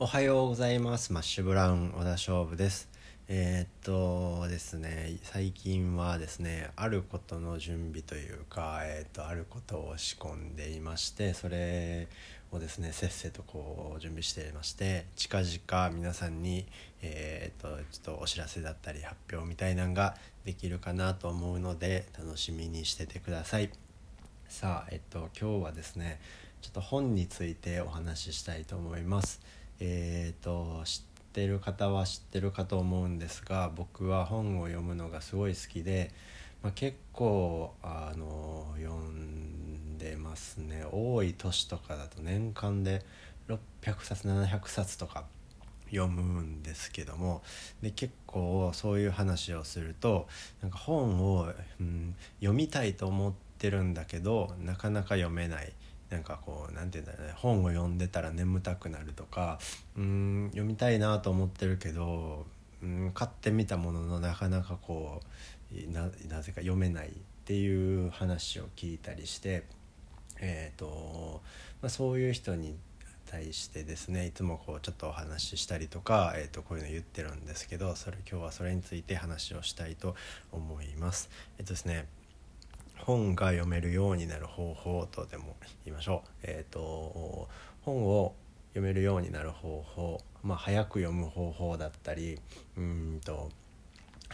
おはようございます。マッシュブラウン小田勝負です。えー、っとですね最近はですねあることの準備というか、えー、っとあることを仕込んでいましてそれをですねせっせとこう準備していまして近々皆さんにえー、っとちょっとお知らせだったり発表みたいなのができるかなと思うので楽しみにしててください。さあえっと今日はですねちょっと本についてお話ししたいと思います。えーと、知ってる方は知ってるかと思うんですが僕は本を読むのがすごい好きで、まあ、結構あの読んでますね多い年とかだと年間で600冊700冊とか読むんですけどもで結構そういう話をするとなんか本を、うん、読みたいと思ってるんだけどなかなか読めない。なんかこう何て言うんだろうね本を読んでたら眠たくなるとかうん読みたいなと思ってるけどうん買ってみたもののなかなかこうなぜか読めないっていう話を聞いたりして、えーとまあ、そういう人に対してですねいつもこうちょっとお話ししたりとか、えー、とこういうの言ってるんですけどそれ今日はそれについて話をしたいと思います。えっ、とですね本が読めるようになる方法とでも言いましょう。えっ、ー、と本を読めるようになる方法、まあ、早く読む方法だったりうんと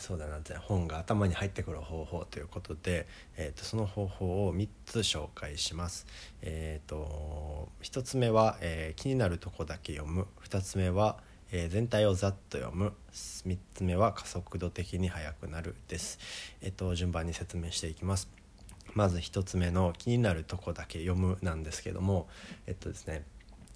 そうだな本が頭に入ってくる方法ということで、えーと、その方法を3つ紹介します。えーと、1つ目は、えー、気になるとこだけ読む2つ目は、えー、全体をざっと読む3つ目は加速度的に速くなるです。えーと順番に説明していきます。まず1つ目の気になるとこだけ読むなんですけどもえっとですね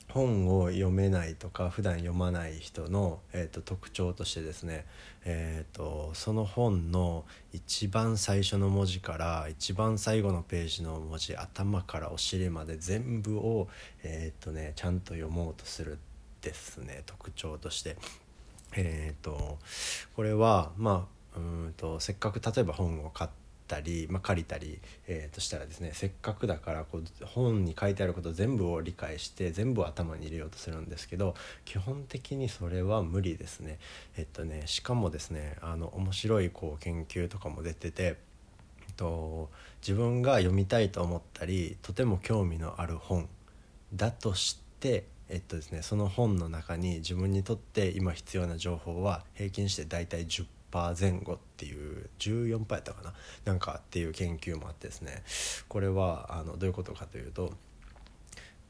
本を読めないとか普段読まない人の、えーと、特徴としてですね、えーと、その本の一番最初の文字から一番最後のページの文字頭からお尻まで全部を、えーとね、ちゃんと読もうとするですね特徴として。えー、とこれはまあうんとせっかく例えば本を買ってたり、まあ、借りたり、えー、としたらですねせっかくだからこう本に書いてあること全部を理解して全部を頭に入れようとするんですけど基本的にそれは無理ですね。えっとねしかもですねあの面白いこう研究とかも出てて。えっと自分が読みたいと思ったりとても興味のある本だとしてえっとですね、その本の中に自分にとって今必要な情報は平均して大体10前後っていう14%やったかな？なんかっていう研究もあってですねこれはあのどういうことかというと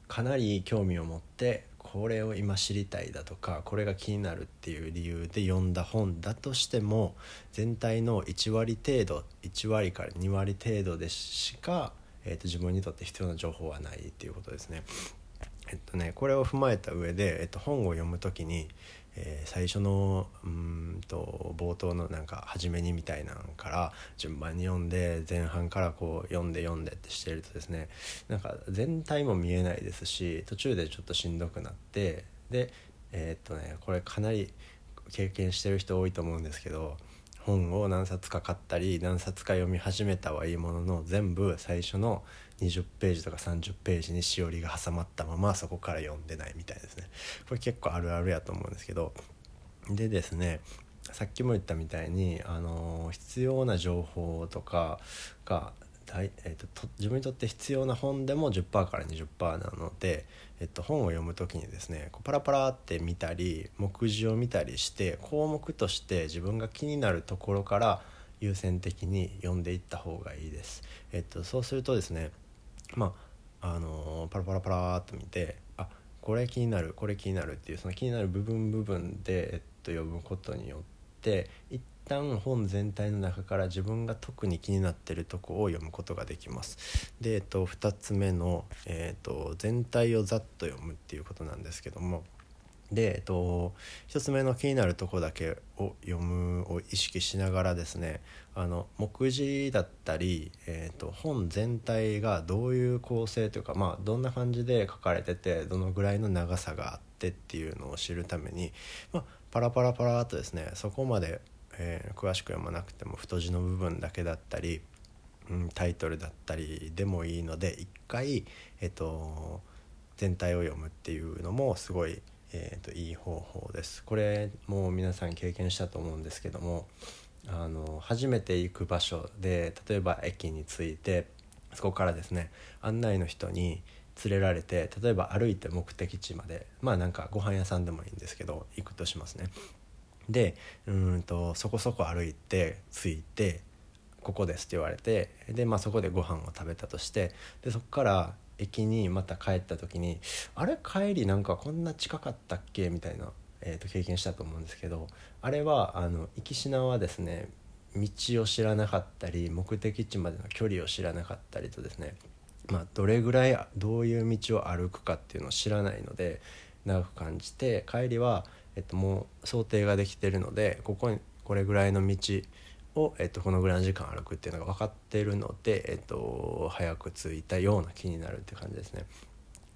かなり興味を持ってこれを今知りたいだとかこれが気になるっていう理由で読んだ本だとしても全体の1割程度1割から2割程度でしか、えーと、自分にとって必要な情報はないっていうことですね。えっとねこれを踏まえた上で、えっと、本を読む時にえー、最初のうんと冒頭のなんか初めにみたいなんから順番に読んで前半からこう読んで読んでってしてるとですねなんか全体も見えないですし途中でちょっとしんどくなってでえー、っとねこれかなり経験してる人多いと思うんですけど本を何冊か買ったり何冊か読み始めたはいいものの全部最初の20ページとか30ページにしおりが挟まったままそこから読んでないみたいですね。これ結構あるあるやと思うんですけど。でですねさっきも言ったみたいに、あの必要な情報とかが大、えーと、と自分にとって必要な本でも10%から20%なので、えっと、本を読む時にですねこうパラパラって見たり目次を見たりして項目として自分が気になるところから優先的に読んでいった方がいいです。えっと、そうするとですねまああのー、パラパラパラっと見てあこれ気になるこれ気になるっていうその気になる部分部分で、えっと、読むことによって一旦本全体の中から自分が特に気になってるとこを読むことができます。で、えっと、2つ目の、えっと、全体をざっと読むっていうことなんですけどもで、えっと、1つ目の気になるとこだけを読むを意識しながらですねあの目次だったり、えっと、本全体がどういう構成というか、まあ、どんな感じで書かれててどのぐらいの長さがあってっていうのを知るために、まあ、パラパラパラとですねそこまで、えー、詳しく読まなくても太字の部分だけだったり、うん、タイトルだったりでもいいので一回、えっと、全体を読むっていうのもすごいえーと、いい方法ですこれもう皆さん経験したと思うんですけどもあの初めて行く場所で例えば駅に着いてそこからですね案内の人に連れられて例えば歩いて目的地までまあなんかご飯屋さんでもいいんですけど行くとしますね。でうんとそこそこ歩いて着いて「ここです」って言われてで、まあ、そこでご飯を食べたとしてでそこから駅にまた帰った時に「あれ？帰りなんかこんな近かったっけ?」みたいな、えー、と経験したと思うんですけどあれはあの行きしなはですね道を知らなかったり目的地までの距離を知らなかったりとですねまあ、どれぐらいどういう道を歩くかっていうのを知らないので長く感じて帰りは、えっと、もう想定ができてるのでここにこれぐらいの道を、えっと、このぐらいの時間歩くっていうのが分かってるので、えっと、早く着いたような気になるって感じですね。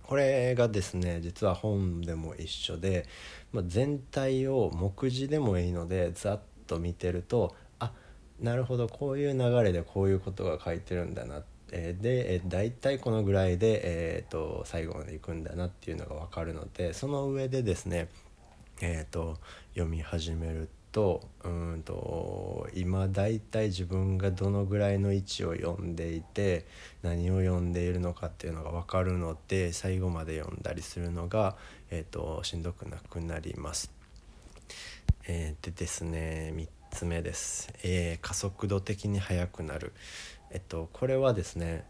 これがですね実は本でも一緒で、まあ、全体を目次でもいいのでざっと見てるとあなるほどこういう流れでこういうことが書いてるんだなえ、で、大体このぐらいで、えーと、最後までいくんだなっていうのが分かるのでその上でですね、えーと、読み始めるとうんと今大体自分がどのぐらいの位置を読んでいて何を読んでいるのかっていうのが分かるので最後まで読んだりするのが、えーと、しんどくなくなります。えー、でですね3つ目です、えー、加速度的に速くなる。えっとこれはですね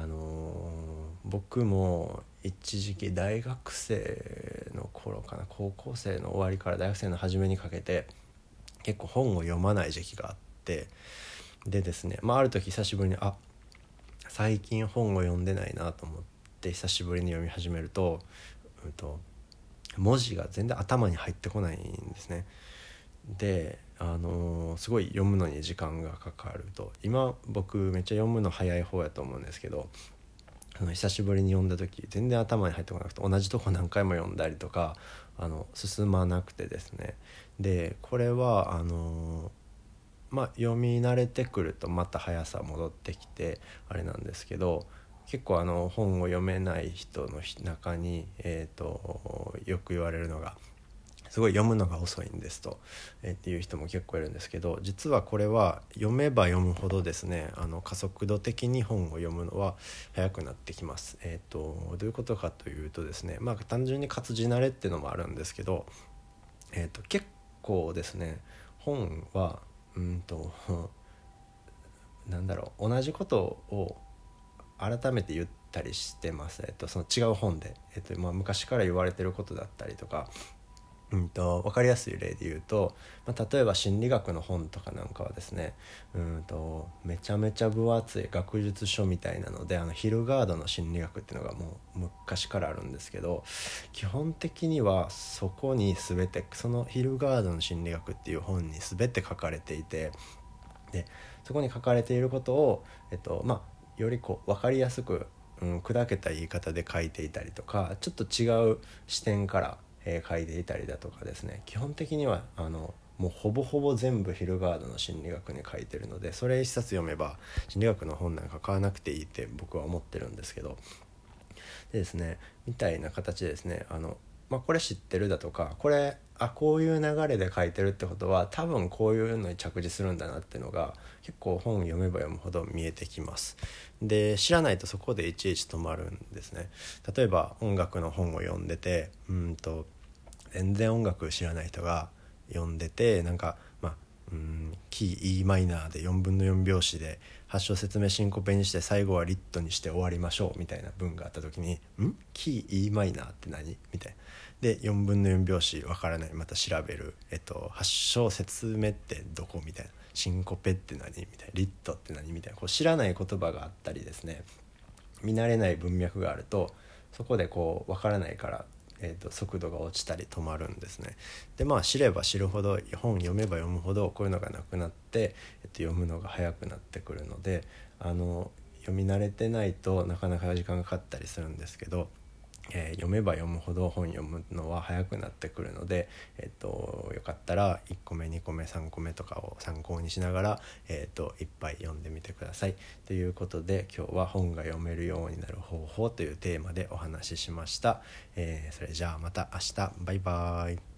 あの僕も一時期大学生の頃かな高校生の終わりから大学生の初めにかけて結構本を読まない時期があってでですね、まあ、ある時久しぶりにあ最近本を読んでないなと思って久しぶりに読み始めると,、うんと文字が全然頭に入ってこないんですね。であの、すごい読むのに時間がかかると。今僕めっちゃ読むの早い方やと思うんですけどあの久しぶりに読んだ時全然頭に入ってこなくて同じとこ何回も読んだりとかあの進まなくてですね。でこれはあの、まあ読み慣れてくるとまた速さ戻ってきてあれなんですけど結構あの本を読めない人の中に、えーとよく言われるのが「すごい読むのが遅いんですと、えー、っていう人も結構いるんですけど実はこれは読めば読むほどですねあの加速度的に本を読むのは早くなってきます。えーと、どういうことかというとですねまあ単純に活字慣れっていうのもあるんですけど、えーと、結構ですね本はうんと なんだろう同じことを改めて言ったりしてます、えっと、その違う本で、えっとまあ、昔から言われてることだったりとかうんと、分かりやすい例で言うと、まあ、例えば心理学の本とかなんかはですねうんとめちゃめちゃ分厚い学術書みたいなのであのヒルガードの心理学っていうのがもう昔からあるんですけど基本的にはそこに全てそのヒルガードの心理学っていう本に全て書かれていてでそこに書かれていることを、えっとまあ、よりこう分かりやすく、うん、砕けた言い方で書いていたりとかちょっと違う視点からえー、書いていたりだとかですね。基本的にはあのもうほぼほぼ全部ヒルガードの心理学に書いてるのでそれ一冊読めば心理学の本なんか買わなくていいって僕は思ってるんですけど。でですねみたいな形でですねあの、まあ、これ知ってるだとかこれあこういう流れで書いてるってことは多分こういうのに着地するんだなっていうのが結構本読めば読むほど見えてきます。で知らないとそこでいちいち止まるんですね。例えば音楽の本を読んでてうんと全然音楽知らない人が読んでてなんかうん。キー e マイナーで4分の4拍子で発祥説明シンコペにして最後はリットにして終わりましょうみたいな文があった時に「ん？キー e マイナーって何?」みたいな。で4分の4拍子わからない。また調べる、えっと、発祥説明ってどこ？みたいな。シンコペって何？みたいな。リットって何？みたいな。こう知らない言葉があったりですね。見慣れない文脈があるとそこでこう分からないからえーと、速度が落ちたり止まるんですね。でまあ知れば知るほど本読めば読むほどこういうのがなくなって、えー、と読むのが早くなってくるのであの読み慣れてないとなかなか時間がかかったりするんですけどえー、読めば読むほど本読むのは早くなってくるので、えーと、よかったら1個目2個目3個目とかを参考にしながら、えっと、いっぱい読んでみてください。ということで今日は本が読めるようになる方法というテーマでお話ししました。えー、それじゃあまた明日バイバーイ。